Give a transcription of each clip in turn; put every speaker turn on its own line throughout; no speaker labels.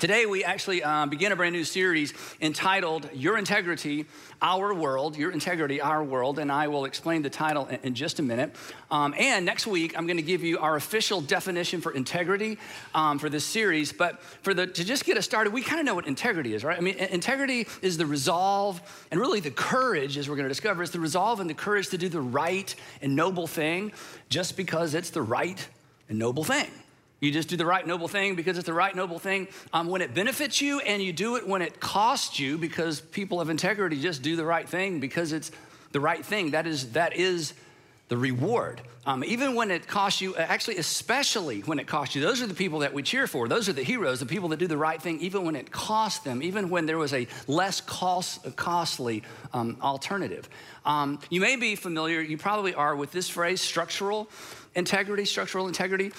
Today, we actually um, begin a brand new series entitled Your Integrity, Our World. Your Integrity, Our World. And I will explain the title in, in just a minute. Um, and next week, I'm going to give you our official definition for integrity um, for this series. But for the, to just get us started, we kind of know what integrity is, right? I mean, integrity is the resolve and really the courage, as we're going to discover, is the resolve and the courage to do the right and noble thing just because it's the right and noble thing. You just do the right noble thing because it's the right noble thing um, when it benefits you, and you do it when it costs you because people of integrity just do the right thing because it's the right thing. That is, that is the reward. Um, even when it costs you, actually, especially when it costs you, those are the people that we cheer for. Those are the heroes, the people that do the right thing, even when it costs them, even when there was a less cost, costly um, alternative. Um, you may be familiar, you probably are, with this phrase structural integrity, structural integrity.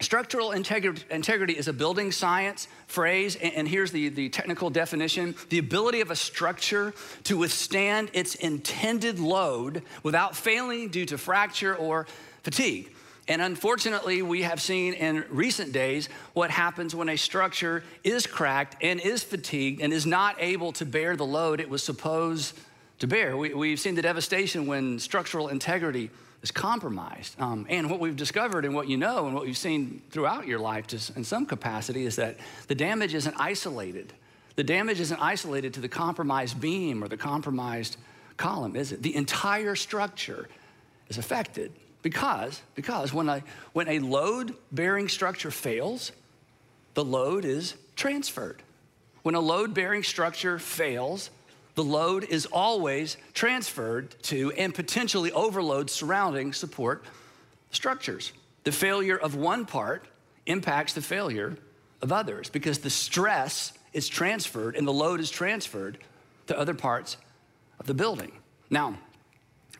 Structural integrity is a building science phrase, and here's the, the technical definition the ability of a structure to withstand its intended load without failing due to fracture or fatigue. And unfortunately, we have seen in recent days what happens when a structure is cracked and is fatigued and is not able to bear the load it was supposed to bear. We, have seen the devastation when structural integrity is compromised. Um, and what we've discovered and what you know and what you've seen throughout your life in some capacity is that the damage isn't isolated. The damage isn't isolated to the compromised beam or the compromised column, is it? The entire structure is affected because, because when, a, when a load bearing structure fails, the load is transferred. When a load bearing structure fails, the load is always transferred to and potentially overload surrounding support structures. The failure of one part impacts the failure of others because the stress is transferred and the load is transferred to other parts of the building. Now,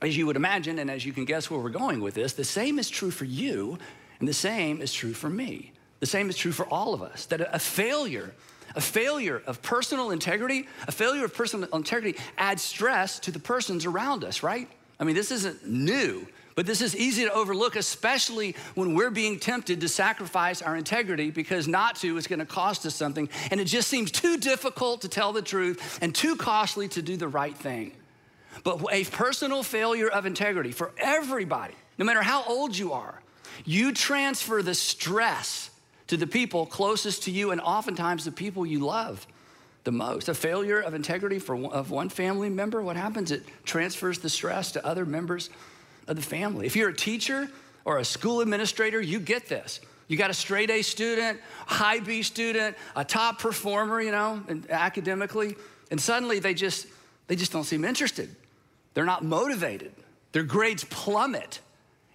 as you would imagine, and as you can guess where we're going with this, the same is true for you, and the same is true for me. The same is true for all of us that a failure a failure of personal integrity, a failure of personal integrity adds stress to the persons around us, right? I mean, this isn't new, but this is easy to overlook, especially when we're being tempted to sacrifice our integrity because not to is going to cost us something. And it just seems too difficult to tell the truth and too costly to do the right thing. But a personal failure of integrity for everybody, no matter how old you are, you transfer the stress to the people closest to you and oftentimes the people you love the most. A failure of integrity for one, of one family member, what happens? It transfers the stress to other members of the family. If you're a teacher or a school administrator, you get this. You got a straight A student, high B student, a top performer, you know, academically, and suddenly they just they just don't seem interested. They're not motivated. Their grades plummet.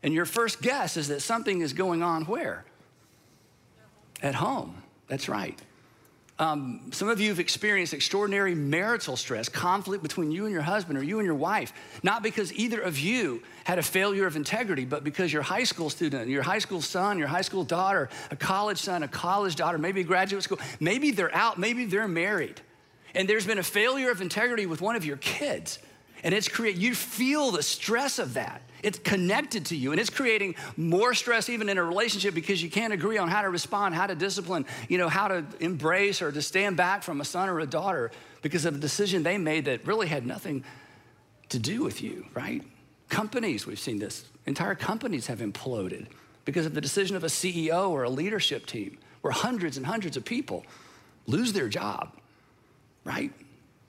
And your first guess is that something is going on where? At home. That's right. Um, some of you have experienced extraordinary marital stress, conflict between you and your husband or you and your wife, not because either of you had a failure of integrity, but because your high school student, your high school son, your high school daughter, a college son, a college daughter, maybe a graduate school, maybe they're out, maybe they're married. And there's been a failure of integrity with one of your kids. And it's create you feel the stress of that. It's connected to you and it's creating more stress even in a relationship because you can't agree on how to respond, how to discipline, you know, how to embrace or to stand back from a son or a daughter because of a decision they made that really had nothing to do with you, right? Companies, we've seen this. Entire companies have imploded because of the decision of a CEO or a leadership team where hundreds and hundreds of people lose their job, right?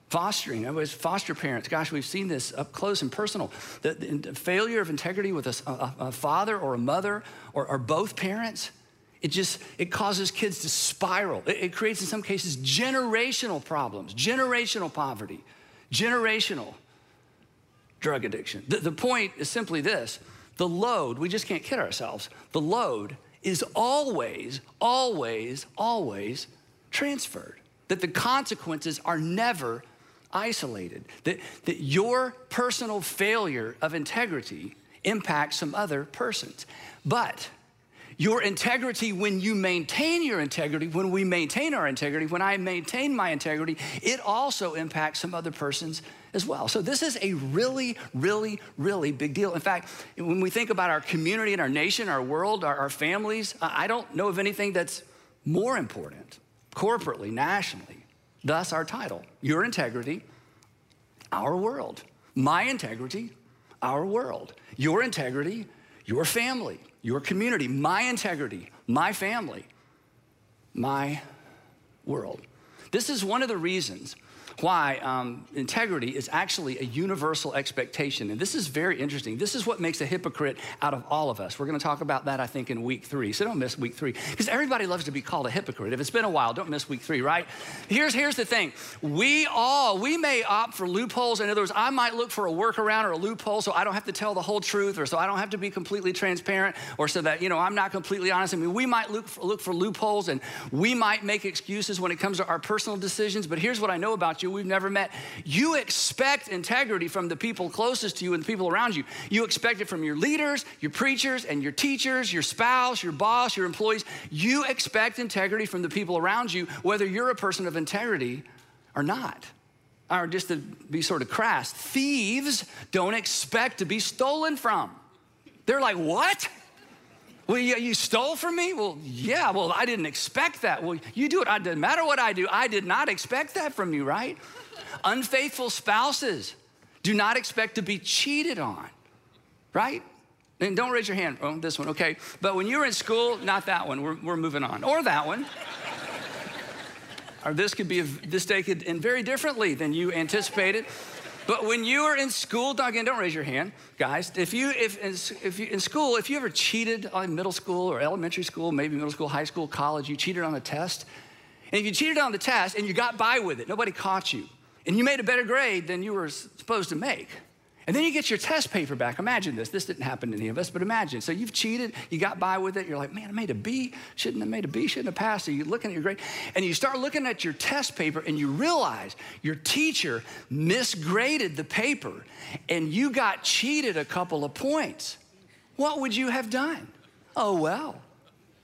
Fostering, I was foster parents. Gosh, we've seen this up close and personal. The, the failure of integrity with a, a, a father or a mother or, or, both parents, it just it causes kids to spiral. It, it creates, in some cases, generational problems, generational poverty, generational drug addiction. The, the point is simply this: the load. We just can't kid ourselves. The load is always, always, always transferred, that the consequences are never isolated, that, that your personal failure of integrity impacts some other persons. But your integrity, when you maintain your integrity, when we maintain our integrity, when I maintain my integrity, it also impacts some other persons as well. So, this is a really, really, really big deal. In fact, when we think about our community and our nation, our world, our, our families, I don't know of anything that's more important corporately, nationally. Thus, our title Your Integrity, Our World. My integrity, our world. Your integrity, your family your community, my integrity, my family, my world. This is one of the reasons why um, integrity is actually a universal expectation. And this is very interesting. This is what makes a hypocrite out of all of us. We're going to talk about that, I think, in week three. So don't miss week three, because everybody loves to be called a hypocrite. If it's been a while, don't miss week three, right? Here's, here's the thing we all, we may opt for loopholes. In other words, I might look for a workaround or a loophole so I don't have to tell the whole truth or so I don't have to be completely transparent or so that, you know, I'm not completely honest. I mean, we might look for, look for loopholes and we might make excuses when it comes to our personal decisions. But here's what I know about you we've never met. You expect integrity from the people closest to you and the people around you. You expect it from your leaders, your preachers, and your teachers, your spouse, your boss, your employees. You expect integrity from the people around you, whether you're a person of integrity or not. Or just to be sort of crass, thieves don't expect to be stolen from. They're like, what? Well, you, you, stole from me? Well, yeah, well, I didn't expect that. Well, you do it. It doesn't matter what I do. I did not expect that from you, right? Unfaithful spouses do not expect to be cheated on, right? And don't raise your hand. Oh, this one, okay. But when you were in school, not that one. We're, we're moving on. Or that one. or this could be, a, this day could end very differently than you anticipated. But when you were in school, again, don't raise your hand, guys. If you, if, if you, in school, if you ever cheated on middle school or elementary school, maybe middle school, high school, college, you cheated on a test, and if you cheated on the test and you got by with it, nobody caught you, and you made a better grade than you were supposed to make, and then you get your test paper back. Imagine this. This didn't happen to any of us, but imagine. So you've cheated, you got by with it. You're like, man, I made a B. Shouldn't have made a B, shouldn't have passed. So you're looking at your grade, and you start looking at your test paper, and you realize your teacher misgraded the paper, and you got cheated a couple of points. What would you have done? Oh, well.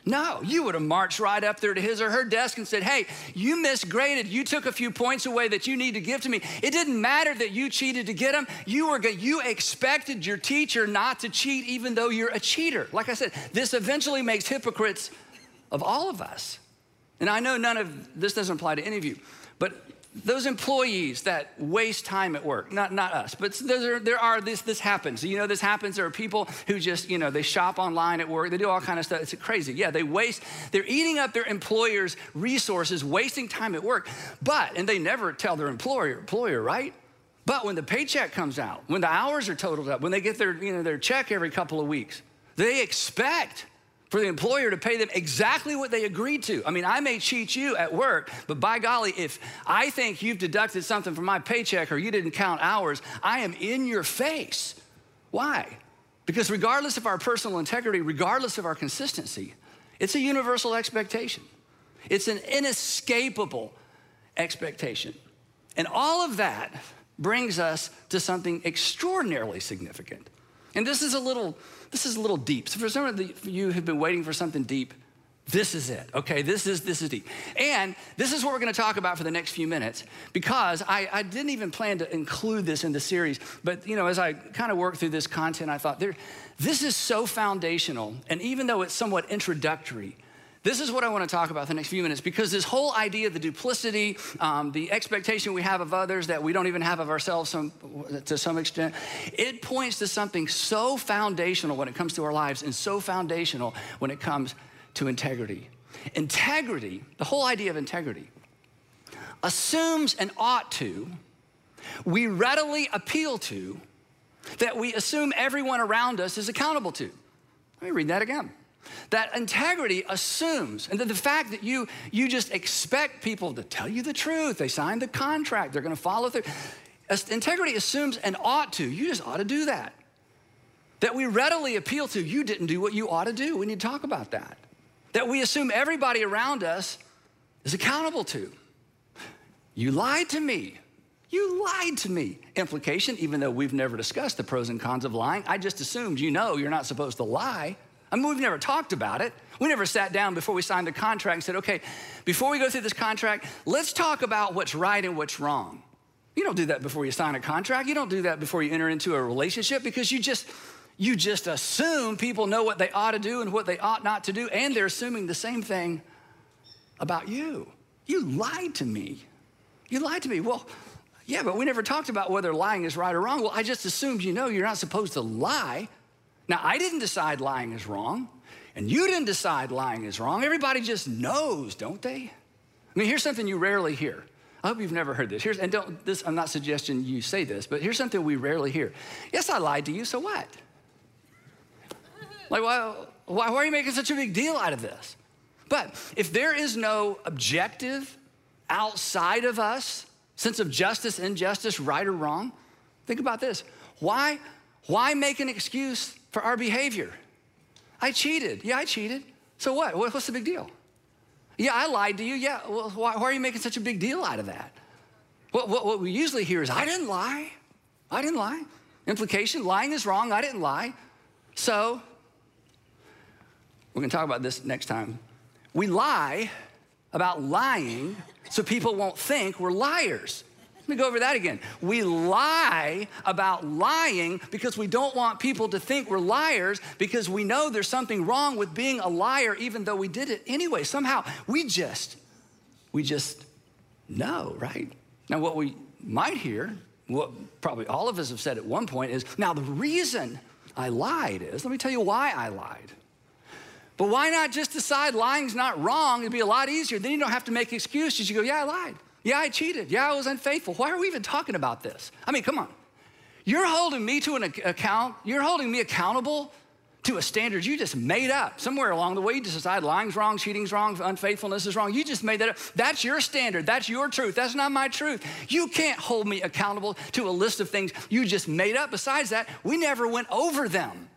No, you would have marched right up there to his or her desk and said, Hey, you misgraded. You took a few points away that you need to give to me. It didn't matter that you cheated to get them. You were you expected your teacher not to cheat, even though you're a cheater. Like I said, this eventually makes hypocrites of all of us. And I know none of this doesn't apply to any of you, but those employees that waste time at work, not, not us, but there, there are, this, this happens. You know, this happens. There are people who just, you know, they shop online at work. They do all kind of stuff. It's crazy. Yeah, they waste, they're eating up their employer's resources, wasting time at work. But, and they never tell their employer, employer, right? But when the paycheck comes out, when the hours are totaled up, when they get their, you know, their check every couple of weeks, they expect for the employer to pay them exactly what they agreed to. I mean, I may cheat you at work, but by golly, if I think you've deducted something from my paycheck or you didn't count hours, I am in your face. Why? Because regardless of our personal integrity, regardless of our consistency, it's a universal expectation. It's an inescapable expectation. And all of that brings us to something extraordinarily significant. And this is a little this is a little deep. So for some of you who've been waiting for something deep, this is it. Okay, this is this is deep. And this is what we're gonna talk about for the next few minutes because I, I didn't even plan to include this in the series, but you know, as I kind of worked through this content, I thought there, this is so foundational, and even though it's somewhat introductory, this is what I want to talk about the next few minutes because this whole idea, of the duplicity, um, the expectation we have of others that we don't even have of ourselves some, to some extent, it points to something so foundational when it comes to our lives and so foundational when it comes to integrity. Integrity, the whole idea of integrity, assumes and ought to, we readily appeal to, that we assume everyone around us is accountable to. Let me read that again. That integrity assumes, and that the fact that you, you just expect people to tell you the truth, they signed the contract, they're gonna follow through. Integrity assumes and ought to, you just ought to do that. That we readily appeal to, you didn't do what you ought to do. We need to talk about that. That we assume everybody around us is accountable to. You lied to me. You lied to me. Implication, even though we've never discussed the pros and cons of lying, I just assumed you know you're not supposed to lie. I mean, we've never talked about it. We never sat down before we signed the contract and said, okay, before we go through this contract, let's talk about what's right and what's wrong. You don't do that before you sign a contract. You don't do that before you enter into a relationship because you just you just assume people know what they ought to do and what they ought not to do, and they're assuming the same thing about you. You lied to me. You lied to me. Well, yeah, but we never talked about whether lying is right or wrong. Well, I just assumed you know you're not supposed to lie. Now, I didn't decide lying is wrong, and you didn't decide lying is wrong. Everybody just knows, don't they? I mean, here's something you rarely hear. I hope you've never heard this. Here's, and don't, this, I'm not suggesting you say this, but here's something we rarely hear. Yes, I lied to you, so what? Like, why, why, why are you making such a big deal out of this? But if there is no objective outside of us sense of justice, injustice, right or wrong, think about this. Why, why make an excuse for our behavior? I cheated. Yeah, I cheated. So what? What's the big deal? Yeah, I lied to you. Yeah, well, why, why are you making such a big deal out of that? What, what, what we usually hear is, I didn't lie. I didn't lie. Implication lying is wrong. I didn't lie. So we're going to talk about this next time. We lie about lying so people won't think we're liars. Let me go over that again. We lie about lying because we don't want people to think we're liars because we know there's something wrong with being a liar even though we did it anyway. Somehow we just we just know, right? Now what we might hear, what probably all of us have said at one point is, now the reason I lied is, let me tell you why I lied. But why not just decide lying's not wrong? It'd be a lot easier. Then you don't have to make excuses. You go, yeah, I lied. Yeah, I cheated. Yeah, I was unfaithful. Why are we even talking about this? I mean, come on. You're holding me to an account, you're holding me accountable to a standard you just made up. Somewhere along the way, you just decide lying's wrong, cheating's wrong, unfaithfulness is wrong. You just made that up. That's your standard. That's your truth. That's not my truth. You can't hold me accountable to a list of things you just made up. Besides that, we never went over them.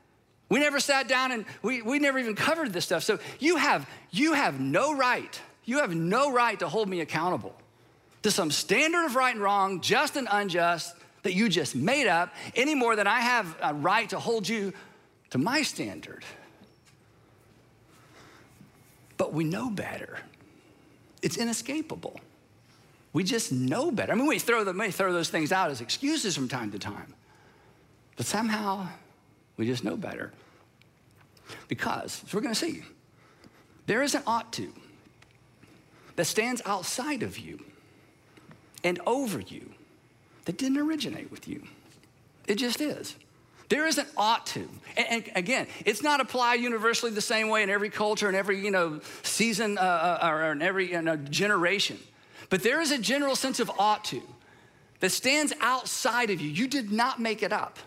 We never sat down and we, we never even covered this stuff. So you have, you have no right, you have no right to hold me accountable to some standard of right and wrong, just and unjust, that you just made up, any more than I have a right to hold you to my standard. But we know better. It's inescapable. We just know better. I mean, we throw, the, we throw those things out as excuses from time to time. But somehow we just know better. Because, as we're to see, there is an ought to that stands outside of you and over you that didn't originate with you. It just is. There is an ought to. And, and, again, it's not applied universally the same way in every culture and every, you know, season uh, uh, or in every you know, generation. But there is a general sense of ought to that stands outside of you. You did not make it up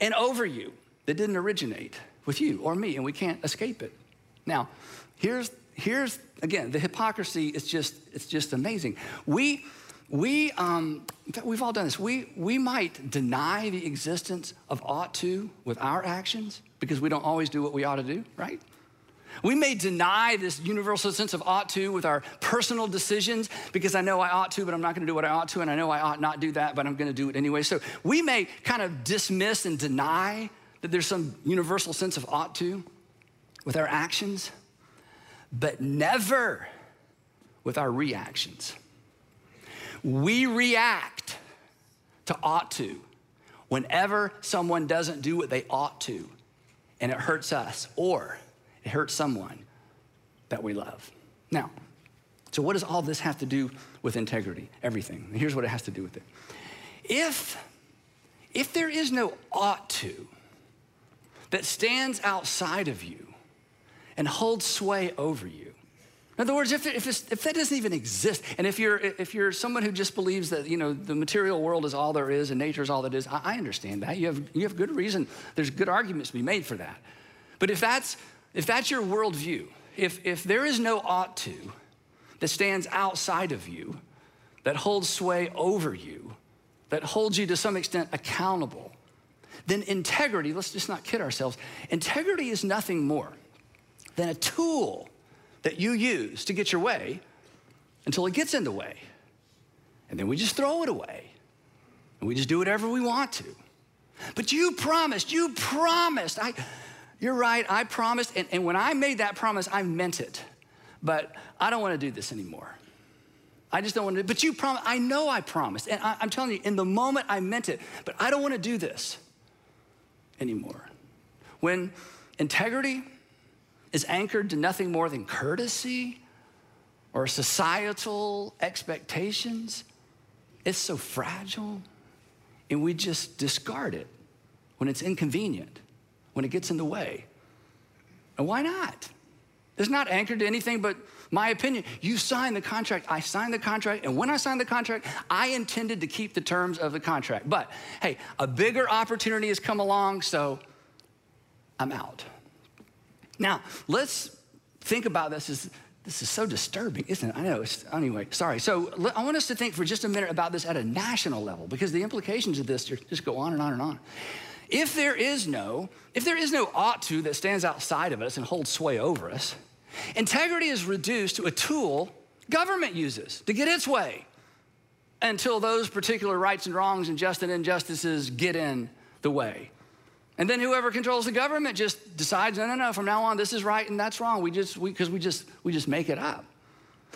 and over you that didn't originate with you or me, and we can't escape it. Now, here's, here's again, the hypocrisy is just, it's just amazing. We, we, um, we've all done this. We, we might deny the existence of ought to with our actions because we don't always do what we ought to do, right? We may deny this universal sense of ought to with our personal decisions because I know I ought to, but I'm not going to do what I ought to, and I know I ought not do that, but I'm going to do it anyway. So we may kind of dismiss and deny that there's some universal sense of ought to with our actions, but never with our reactions. We react to ought to whenever someone doesn't do what they ought to, and it hurts us, or it hurts someone that we love. Now, so what does all this have to do with integrity? Everything. Here's what it has to do with it. If, if there is no ought to that stands outside of you and holds sway over you, in other words, if, if, if, that doesn't even exist, and if you're, if you're someone who just believes that you know, the material world is all there is and nature is all that is, I, I understand that. You have, you have good reason. There's good arguments to be made for that. But if that's if that's your worldview, if, if there is no ought to that stands outside of you, that holds sway over you, that holds you to some extent accountable, then integrity, let's just not kid ourselves, integrity is nothing more than a tool that you use to get your way until it gets in the way. And then we just throw it away. And we just do whatever we want to. But you promised, you promised. I, you're right, I promised. And, and when I made that promise, I meant it. But I don't want to do this anymore. I just don't want to. But you promised. I know I promised. And I, I'm telling you, in the moment, I meant it. But I don't want to do this anymore. When integrity is anchored to nothing more than courtesy or societal expectations, it's so fragile, and we just discard it when it's inconvenient, when it gets in the way. And why not? It's not anchored to anything but my opinion. You signed the contract, I signed the contract, and when I signed the contract, I intended to keep the terms of the contract. But hey, a bigger opportunity has come along, so I'm out. Now, let's think about this as this is so disturbing, isn't it? I know. anyway, sorry. So I want us to think for just a minute about this at a national level because the implications of this just go on and on and on. If there is no, if there is no ought to that stands outside of us and holds sway over us, integrity is reduced to a tool government uses to get its way until those particular rights and wrongs and just and injustices get in the way. And then whoever controls the government just decides, no, no, no, from now on, this is right and that's wrong. We just, because we, we, just, we just make it up.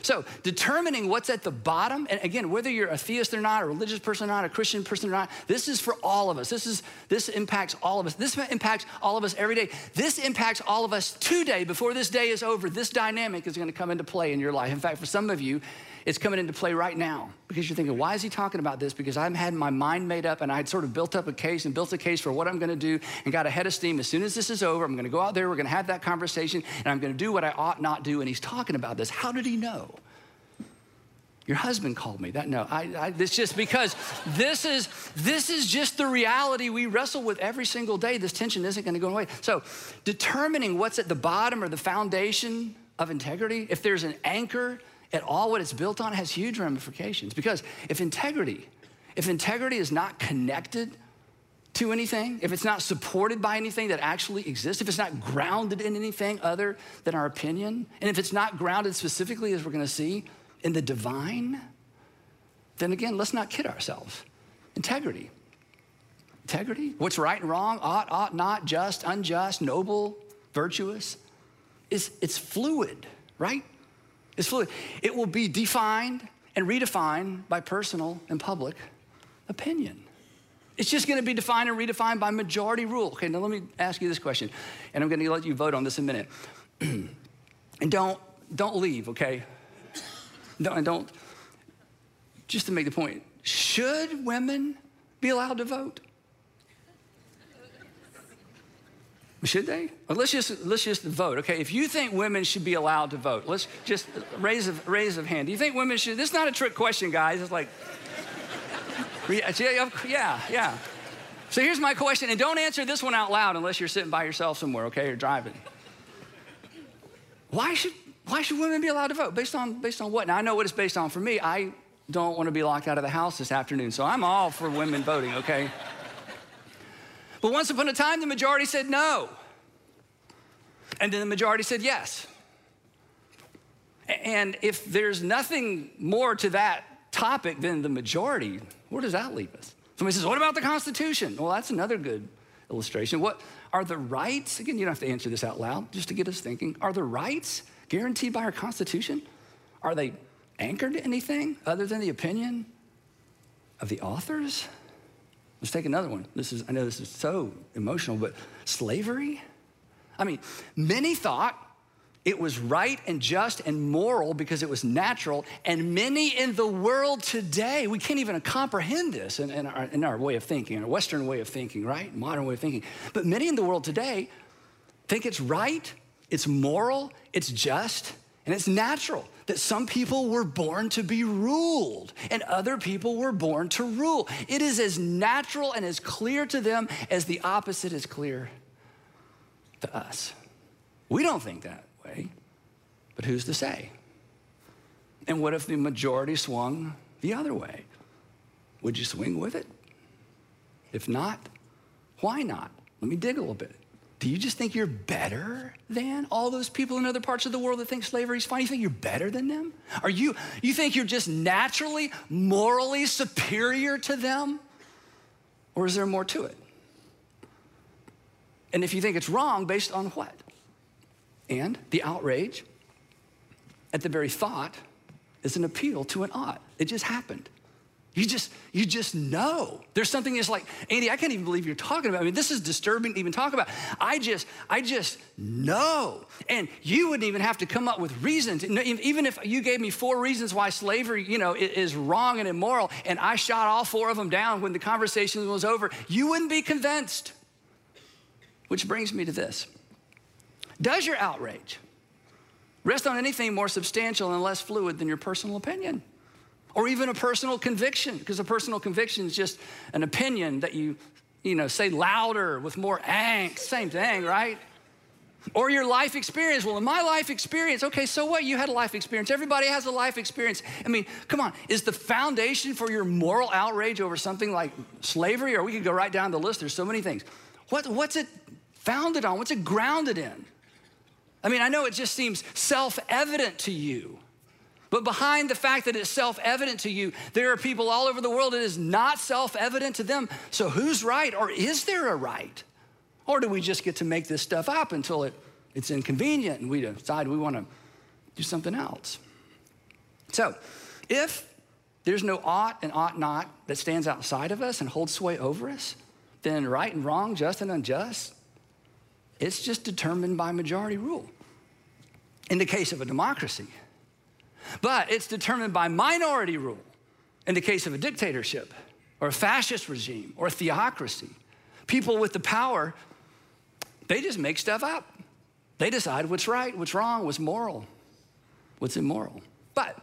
So, determining what's at the bottom, and again, whether you're a theist or not, a religious person or not, a Christian person or not, this is for all of us. This, is, this impacts all of us. This impacts all of us every day. This impacts all of us today. Before this day is over, this dynamic is going to come into play in your life. In fact, for some of you, it's coming into play right now because you're thinking, why is he talking about this? Because I've had my mind made up and I had sort of built up a case and built a case for what I'm going to do and got ahead of steam. As soon as this is over, I'm going to go out there, we're going to have that conversation, and I'm going to do what I ought not do. And he's talking about this. How did he know? Your husband called me. That no, I, I this just because this is this is just the reality we wrestle with every single day. This tension isn't going to go away. So, determining what's at the bottom or the foundation of integrity, if there's an anchor at all what it's built on has huge ramifications because if integrity if integrity is not connected to anything if it's not supported by anything that actually exists if it's not grounded in anything other than our opinion and if it's not grounded specifically as we're going to see in the divine then again let's not kid ourselves. Integrity. Integrity? What's right and wrong ought ought not just unjust noble virtuous is it's fluid right is fluid. It will be defined and redefined by personal and public opinion. It's just going to be defined and redefined by majority rule. Okay, now let me ask you this question, and I'm going to let you vote on this in a minute. and don't don't leave, okay? Don't, don't just to make the point. Should women be allowed to vote? Should they? Well, let's just let's just vote. Okay, if you think women should be allowed to vote, let's just raise a raise of hand. Do you think women should? This is not a trick question, guys. It's like, yeah, yeah. So here's my question, and don't answer this one out loud unless you're sitting by yourself somewhere, okay, or driving. Why should why should women be allowed to vote? Based on based on what? Now I know what it's based on. For me, I don't want to be locked out of the house this afternoon, so I'm all for women voting. Okay. But once upon a time, the majority said no. And then the majority said yes. And if there's nothing more to that topic than the majority, where does that leave us? Somebody says, What about the Constitution? Well, that's another good illustration. What are the rights? Again, you don't have to answer this out loud, just to get us thinking. Are the rights guaranteed by our Constitution? Are they anchored to anything other than the opinion of the authors? Let's take another one. This is, I know this is so emotional, but slavery? I mean, many thought it was right and just and moral because it was natural. And many in the world today, we can't even comprehend this in, in, our, in our way of thinking, in our Western way of thinking, right? Modern way of thinking. But many in the world today think it's right, it's moral, it's just, and it's natural that some people were born to be ruled and other people were born to rule. It is as natural and as clear to them as the opposite is clear to us. We don't think that way, but who's to say? And what if the majority swung the other way? Would you swing with it? If not, why not? Let me dig a little bit. Do you just think you're better than all those people in other parts of the world that think slavery is fine? You think you're better than them? Are you, you think you're just naturally, morally superior to them? Or is there more to it? And if you think it's wrong, based on what? And the outrage at the very thought is an appeal to an ought. It just happened. You just, you just know. There's something that's like, Andy, I can't even believe you're talking about. I mean, this is disturbing to even talk about. I just, I just know. And you wouldn't even have to come up with reasons. Even if you gave me four reasons why slavery, you know, is wrong and immoral, and I shot all four of them down when the conversation was over, you wouldn't be convinced. Which brings me to this. Does your outrage rest on anything more substantial and less fluid than your personal opinion? Or even a personal conviction, because a personal conviction is just an opinion that you, you know, say louder with more angst, same thing, right? Or your life experience. Well, in my life experience, okay, so what? You had a life experience. Everybody has a life experience. I mean, come on, is the foundation for your moral outrage over something like slavery, or we could go right down the list, there's so many things. What, what's it founded on? What's it grounded in? I mean, I know it just seems self evident to you. But behind the fact that it's self evident to you, there are people all over the world it is not self evident to them. So who's right, or is there a right? Or do we just get to make this stuff up until it, it's inconvenient and we decide we want to do something else? So, if there's no ought and ought not that stands outside of us and holds sway over us, then right and wrong, just and unjust, it's just determined by majority rule. In the case of a democracy, but it's determined by minority rule in the case of a dictatorship or a fascist regime or a theocracy. People with the power, they just make stuff up. They decide what's right, what's wrong, what's moral, what's immoral. But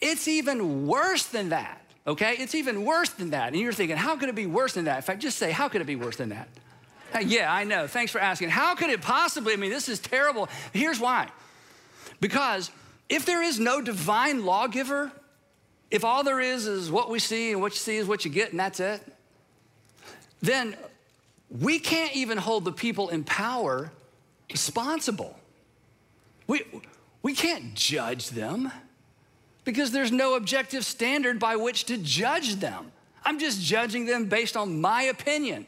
it's even worse than that, okay? It's even worse than that. And you're thinking, how could it be worse than that? In fact, just say, how could it be worse than that? Yeah, I know. Thanks for asking. How could it possibly? I mean, this is terrible. Here's why. Because if there is no divine lawgiver, if all there is is what we see and what you see is what you get and that's it, then we can't even hold the people in power responsible. We, we can't judge them because there's no objective standard by which to judge them. I'm just judging them based on my opinion,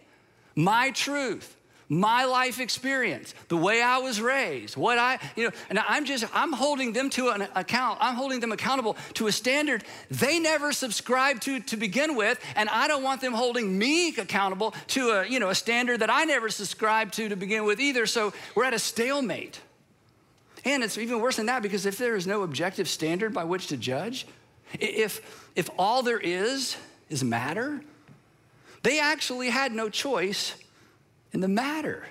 my truth my life experience, the way I was raised, what I, you know, and I'm just, I'm holding them to an account, I'm holding them accountable to a standard they never subscribed to to begin with, and I don't want them holding me accountable to a, you know, a standard that I never subscribed to to begin with either. So we're at a stalemate. And it's even worse than that because if there is no objective standard by which to judge, if, if all there is is matter, they actually had no choice in the matter.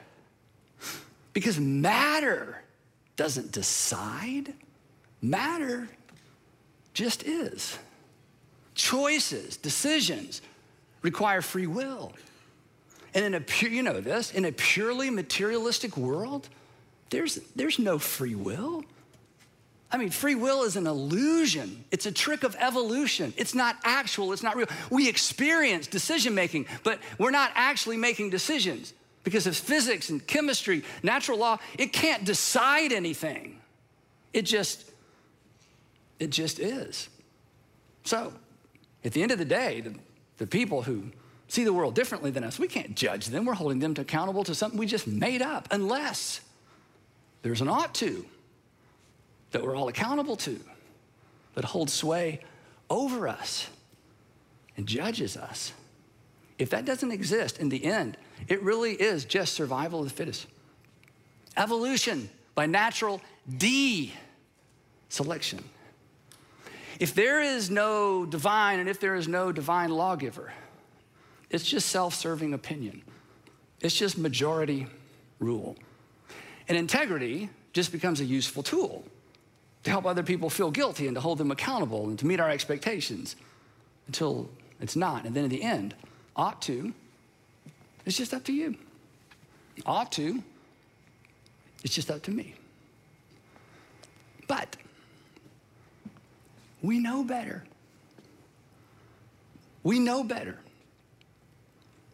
Because matter doesn't decide, matter just is. Choices, decisions require free will. And in a pure, you know this, in a purely materialistic world, there's, there's no free will. I mean, free will is an illusion. It's a trick of evolution. It's not actual, it's not real. We experience decision making, but we're not actually making decisions because of physics and chemistry, natural law, it can't decide anything. It just, it just is. So, at the end of the day, the, the people who see the world differently than us, we can't judge them. We're holding them accountable to something we just made up, unless there's an ought to that we're all accountable to, that holds sway over us and judges us. If that doesn't exist in the end, it really is just survival of the fittest. Evolution by natural D selection. If there is no divine and if there is no divine lawgiver, it's just self serving opinion. It's just majority rule. And integrity just becomes a useful tool to help other people feel guilty and to hold them accountable and to meet our expectations until it's not. And then in the end, ought to it's just up to you. Ought to. It's just up to me. But we know better. We know better.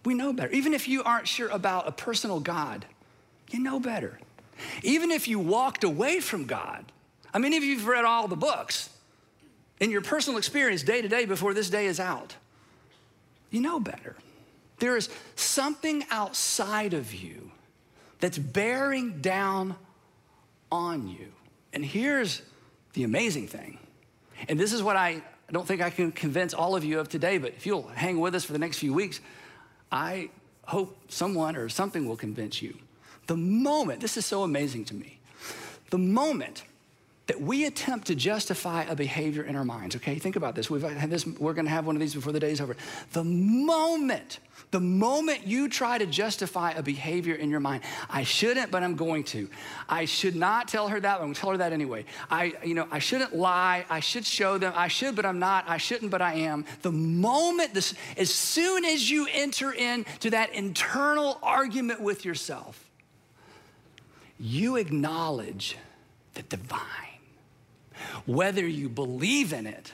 We know better. Even if you aren't sure about a personal God You know better. Even if you walked away from God, I mean, if you've read all the books in your personal experience day to day before this day is out, you know better. There is something outside of you that's bearing down on you. And here's the amazing thing. And this is what I don't think I can convince all of you of today, but if you'll hang with us for the next few weeks, I hope someone or something will convince you. The moment, this is so amazing to me, the moment that we attempt to justify a behavior in our minds, okay? Think about this. We've had this, we're gonna have one of these before the day's over. The moment, the moment you try to justify a behavior in your mind, I shouldn't, but I'm going to. I should not tell her that, but I'm gonna tell her that anyway. I, you know, I shouldn't lie, I should show them, I should, but I'm not, I shouldn't, but I am. The moment, this, as soon as you enter into that internal argument with yourself, you acknowledge the divine whether you believe in it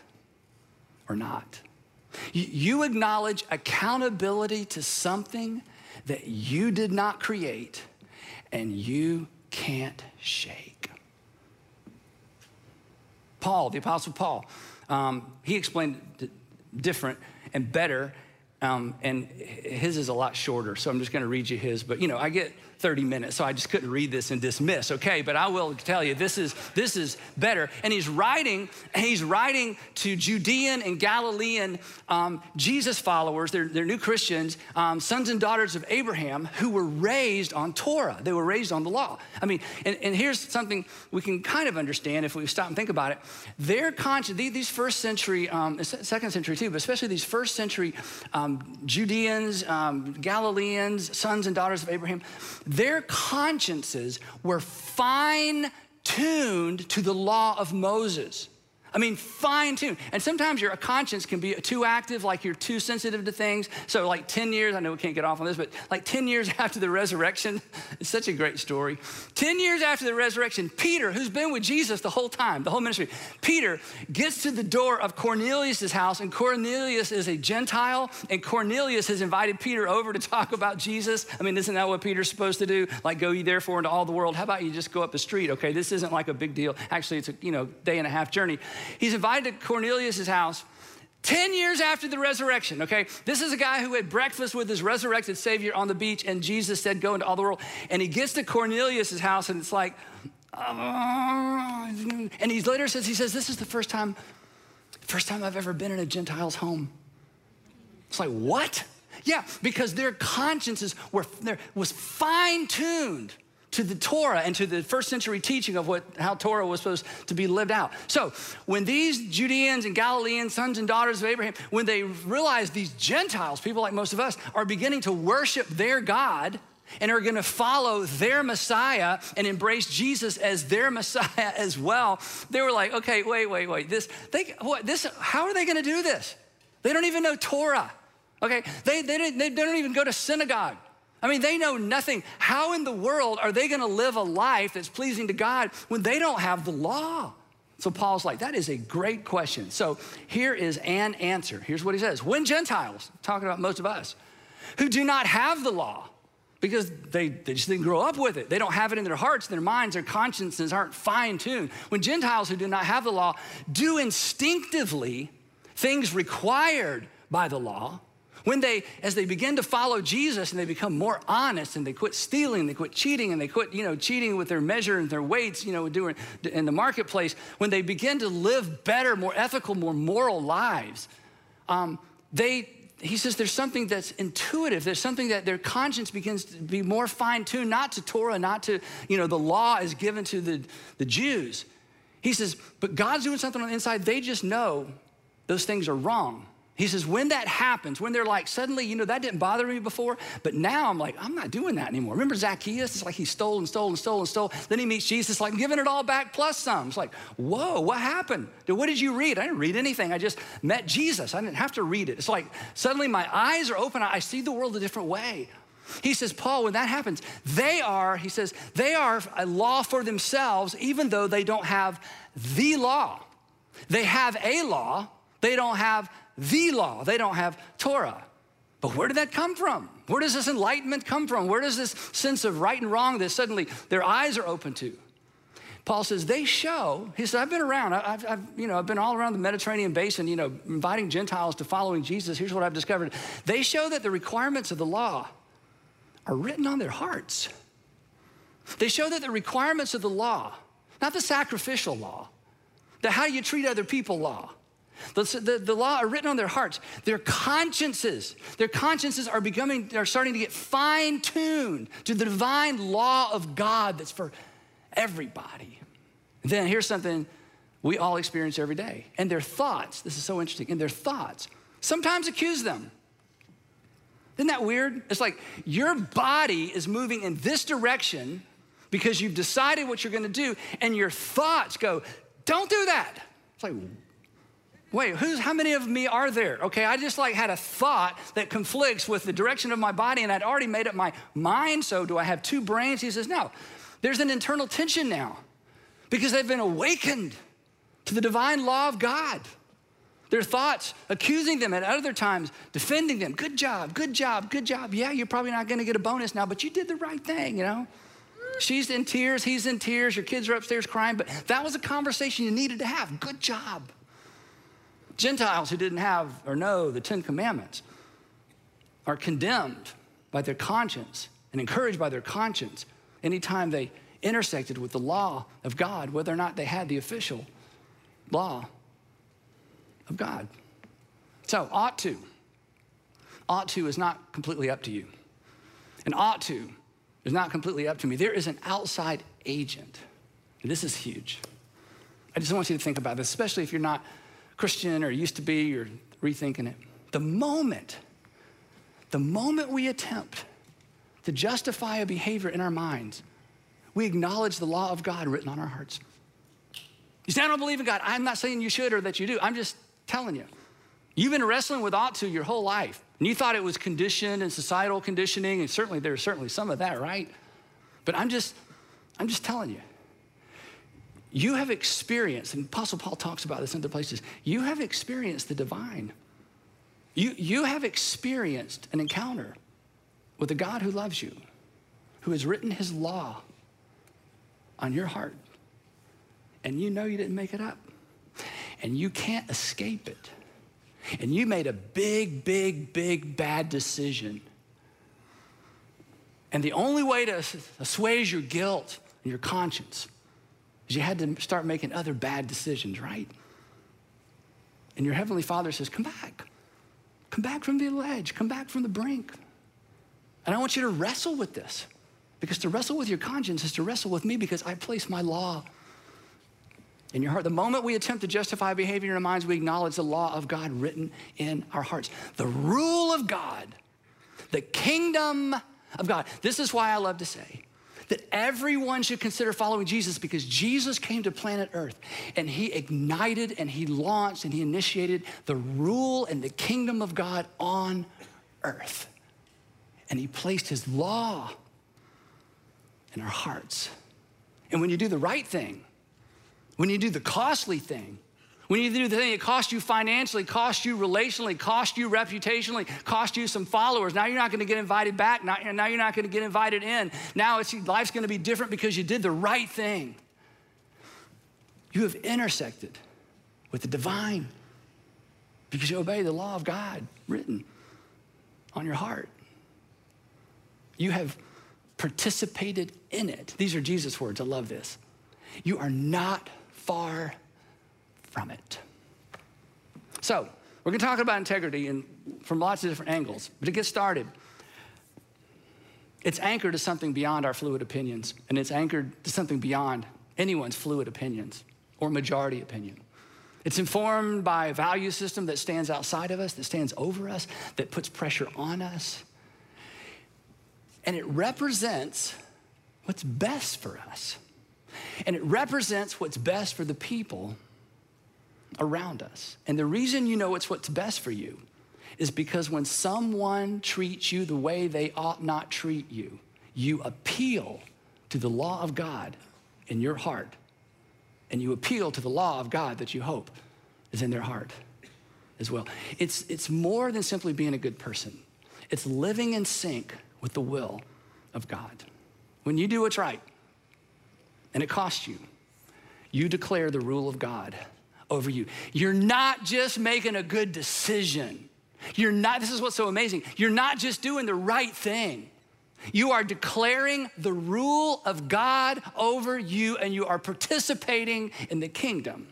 or not. You acknowledge accountability to something that you did not create and you can't shake. Paul, the Apostle Paul, um, he explained it different and better, um, and his is a lot shorter, so I'm just gonna read you his. But you know, I get 30 minutes, so I just couldn't read this and dismiss, okay? But I will tell you, this is, this is better. And he's writing, he's writing to Judean and Galilean um, Jesus followers, they're, they're new Christians, um, sons and daughters of Abraham, who were raised on Torah. They were raised on the law. I mean, and, and here's something we can kind of understand if we stop and think about it. Their conscience, these first century, um, second century too, but especially these first century um, Judeans, um, Galileans, sons and daughters of Abraham, their consciences were fine tuned to the law of Moses. I mean, fine tune. And sometimes your conscience can be too active, like you're too sensitive to things. So, like 10 years, I know we can't get off on this, but like 10 years after the resurrection, it's such a great story. 10 years after the resurrection, Peter, who's been with Jesus the whole time, the whole ministry, Peter gets to the door of Cornelius' house, and Cornelius is a Gentile, and Cornelius has invited Peter over to talk about Jesus. I mean, isn't that what Peter's supposed to do? Like, go ye therefore into all the world. How about you just go up the street? Okay, this isn't like a big deal. Actually, it's a you know day and a half journey. He's invited to Cornelius' house 10 years after the resurrection, okay? This is a guy who had breakfast with his resurrected Savior on the beach, and Jesus said, Go into all the world. And he gets to Cornelius' house, and it's like, and he later says, He says, This is the first time, first time I've ever been in a Gentile's home. It's like, what? Yeah, because their consciences were was fine tuned to the Torah and to the first century teaching of what, how Torah was supposed to be lived out. So when these Judeans and Galileans, sons and daughters of Abraham, when they realize these Gentiles, people like most of us, are beginning to worship their God, and are going to follow their Messiah and embrace Jesus as their Messiah as well. They were like, okay, wait, wait, wait. This, they, what, this, how are they going to do this? They don't even know Torah. Okay, they, they, they don't even go to synagogue. I mean, they know nothing. How in the world are they going to live a life that's pleasing to God when they don't have the law? So Paul's like, that is a great question. So here is an answer. Here's what he says When Gentiles, talking about most of us, who do not have the law, because they, they just didn't grow up with it. They don't have it in their hearts, their minds, their consciences aren't fine tuned. When Gentiles who do not have the law do instinctively things required by the law, when they, as they begin to follow Jesus and they become more honest and they quit stealing, they quit cheating, and they quit, you know, cheating with their measure and their weights, you know, doing in the marketplace, when they begin to live better, more ethical, more moral lives, um, they, he says there's something that's intuitive. There's something that their conscience begins to be more fine-tuned, not to Torah, not to, you know, the law is given to the, the Jews. He says, but God's doing something on the inside. They just know those things are wrong. He says, when that happens, when they're like, suddenly, you know, that didn't bother me before, but now I'm like, I'm not doing that anymore. Remember Zacchaeus? It's like he stole and stole and stole and stole. Then he meets Jesus, like, I'm giving it all back plus some. It's like, whoa, what happened? What did you read? I didn't read anything. I just met Jesus. I didn't have to read it. It's like suddenly my eyes are open. I see the world a different way. He says, Paul, when that happens, they are, he says, they are a law for themselves, even though they don't have the law. They have a law, they don't have the law. They don't have Torah. But where did that come from? Where does this enlightenment come from? Where does this sense of right and wrong that suddenly their eyes are open to? Paul says they show. He said, "I've been around. I've, I've, you know, I've been all around the Mediterranean basin. You know, inviting Gentiles to following Jesus. Here's what I've discovered: they show that the requirements of the law are written on their hearts. They show that the requirements of the law, not the sacrificial law, the how you treat other people law, the, the, law are written on their hearts. Their consciences, their consciences are becoming, are starting to get fine tuned to the divine law of God that's for everybody. Then here's something we all experience every day. And their thoughts, this is so interesting, and their thoughts sometimes accuse them. Isn't that weird? It's like your body is moving in this direction because you've decided what you're gonna do, and your thoughts go, don't do that. It's like, wait, who's, how many of me are there? Okay, I just like had a thought that conflicts with the direction of my body, and I'd already made up my mind, so do I have two brains? He says, no. There's an internal tension now because they've been awakened to the divine law of God. Their thoughts accusing them at other times, defending them. Good job, good job, good job. Yeah, you're probably not gonna get a bonus now, but you did the right thing, you know? She's in tears, he's in tears, your kids are upstairs crying, but that was a conversation you needed to have. Good job. Gentiles who didn't have or know the Ten Commandments are condemned by their conscience and encouraged by their conscience anytime they intersected with the law of God, whether or not they had the official law of God. So, ought to. Ought to is not completely up to you. And ought to is not completely up to me. There is an outside agent. And this is huge. I just want you to think about this, especially if you're not Christian or used to be or rethinking it. The moment, the moment we attempt to justify a behavior in our minds, we acknowledge the law of God written on our hearts. You say, I don't believe in God. I'm not saying you should or that you do. I'm just telling you. You've been wrestling with ought to your whole life. And you thought it was conditioned and societal conditioning, and certainly there's certainly some of that, right? But I'm just, I'm just telling you. You have experienced, and Apostle Paul talks about this in other places, you have experienced the divine. You, you have experienced an encounter with a God who loves you, who has written his law on your heart. And you know you didn't make it up. And you can't escape it. And you made a big, big, big bad decision. And the only way to assuage your guilt and your conscience is you had to start making other bad decisions, right? And your Heavenly Father says, Come back. Come back from the ledge. Come back from the brink. And I want you to wrestle with this. Because to wrestle with your conscience is to wrestle with me because I place my law in your heart. The moment we attempt to justify behavior in our minds, we acknowledge the law of God written in our hearts. The rule of God, the kingdom of God. This is why I love to say that everyone should consider following Jesus because Jesus came to planet Earth and he ignited and he launched and he initiated the rule and the kingdom of God on earth. And he placed his law in our hearts. And when you do the right thing, when you do the costly thing, when you do the thing that cost you financially, cost you relationally, cost you reputationally, cost you some followers, now you're not going to get invited back. Now, now you're not going to get invited in. Now it's, life's going to be different because you did the right thing. You have intersected with the divine because you obey the law of God written on your heart. You have participated in it. These are Jesus' words. I love this. You are not far from it. So, we're going to talk about integrity in, from lots of different angles. But to get started, it's anchored to something beyond our fluid opinions, and it's anchored to something beyond anyone's fluid opinions or majority opinion. It's informed by a value system that stands outside of us, that stands over us, that puts pressure on us. And it represents what's best for us. And it represents what's best for the people around us. And the reason you know it's what's best for you is because when someone treats you the way they ought not treat you, you appeal to the law of God in your heart. And you appeal to the law of God that you hope is in their heart as well. It's, it's more than simply being a good person. it's living in sync with the will of God. When you do what's right, and it costs you, you declare the rule of God over you. You're not just making a good decision. You're not, this is what's so amazing. You're not just doing the right thing. You are declaring the rule of God over you, and you are participating in the kingdom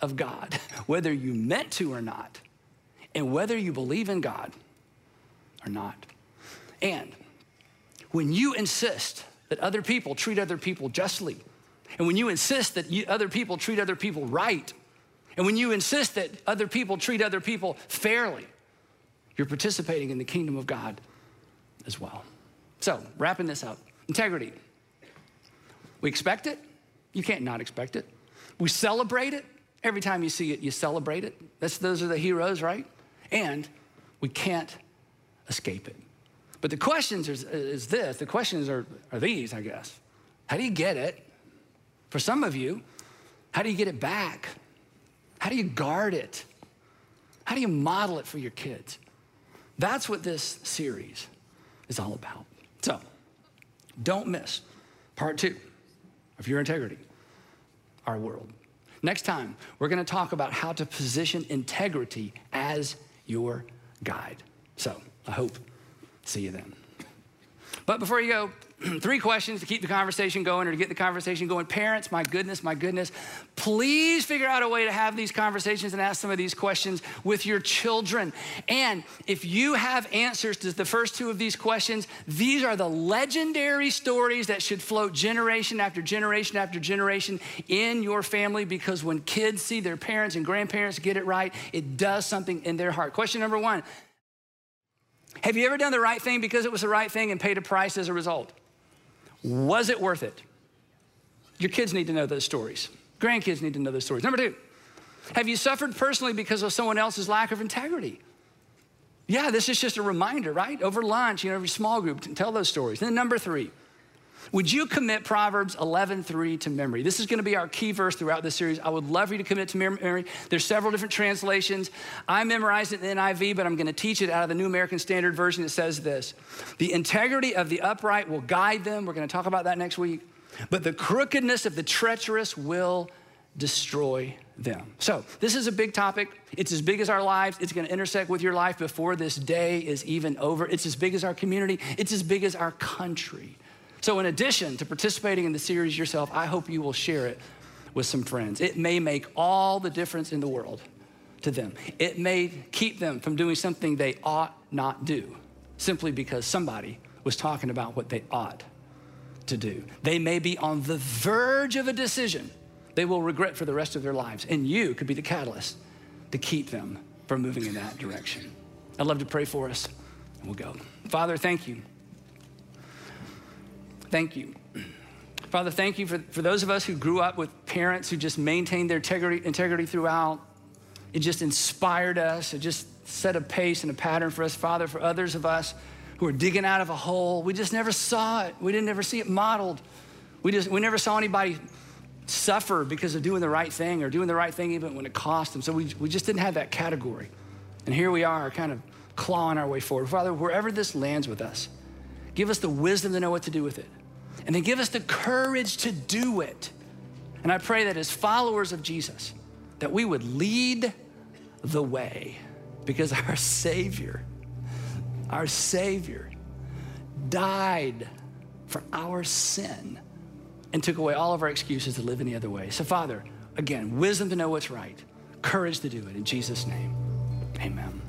of God, whether you meant to or not, and whether you believe in God or not. And when you insist that other people treat other people justly, and when you insist that you, other people treat other people right, and when you insist that other people treat other people fairly, you're participating in the kingdom of God as well. So, wrapping this up integrity. We expect it. You can't not expect it. We celebrate it. Every time you see it, you celebrate it. That's, those are the heroes, right? And we can't escape it. But the questions is, is this the questions are, are these, I guess. How do you get it? For some of you, how do you get it back? How do you guard it? How do you model it for your kids? That's what this series is all about. So, don't miss part two of your integrity, our world. Next time, we're going to talk about how to position integrity as your guide. So, I hope see you then. But before you go, three questions to keep the conversation going or to get the conversation going. Parents, my goodness, my goodness, please figure out a way to have these conversations and ask some of these questions with your children. And if you have answers to the first two of these questions, these are the legendary stories that should float generation after generation after generation in your family because when kids see their parents and grandparents get it right, it does something in their heart. Question number one Have you ever done the right thing because it was the right thing and paid a price as a result? Was it worth it? Your kids need to know those stories. Grandkids need to know those stories. Number two, have you suffered personally because of someone else's lack of integrity? Yeah, this is just a reminder, right? Over lunch, you know, every small group, tell those stories. And then number three, would you commit Proverbs 11:3 to memory? This is going to be our key verse throughout this series. I would love for you to commit to memory. There's several different translations. I memorized it in the NIV, but I'm going to teach it out of the New American Standard Version. It says this: "The integrity of the upright will guide them." We're going to talk about that next week. But the crookedness of the treacherous will destroy them. So, this is a big topic. It's as big as our lives. It's going to intersect with your life before this day is even over. It's as big as our community. It's as big as our country. So, in addition to participating in the series yourself, I hope you will share it with some friends. It may make all the difference in the world to them. It may keep them from doing something they ought not do simply because somebody was talking about what they ought to do. They may be on the verge of a decision they will regret for the rest of their lives, and you could be the catalyst to keep them from moving in that direction. I'd love to pray for us, and we'll go. Father, thank you Thank you. Father, thank you for, for those of us who grew up with parents who just maintained their integrity, integrity throughout. It just inspired us. It just set a pace and a pattern for us. Father, for others of us who are digging out of a hole, we just never saw it. We didn't ever see it modeled. We, just, we never saw anybody suffer because of doing the right thing or doing the right thing even when it cost them. So we, we just didn't have that category. And here we are, kind of clawing our way forward. Father, wherever this lands with us, Give us the wisdom to know what to do with it. And then give us the courage to do it. And I pray that as followers of Jesus, that we would lead the way because our Savior, our Savior died for our sin and took away all of our excuses to live any other way. So, Father, again, wisdom to know what's right, courage to do it. In Jesus' name, amen.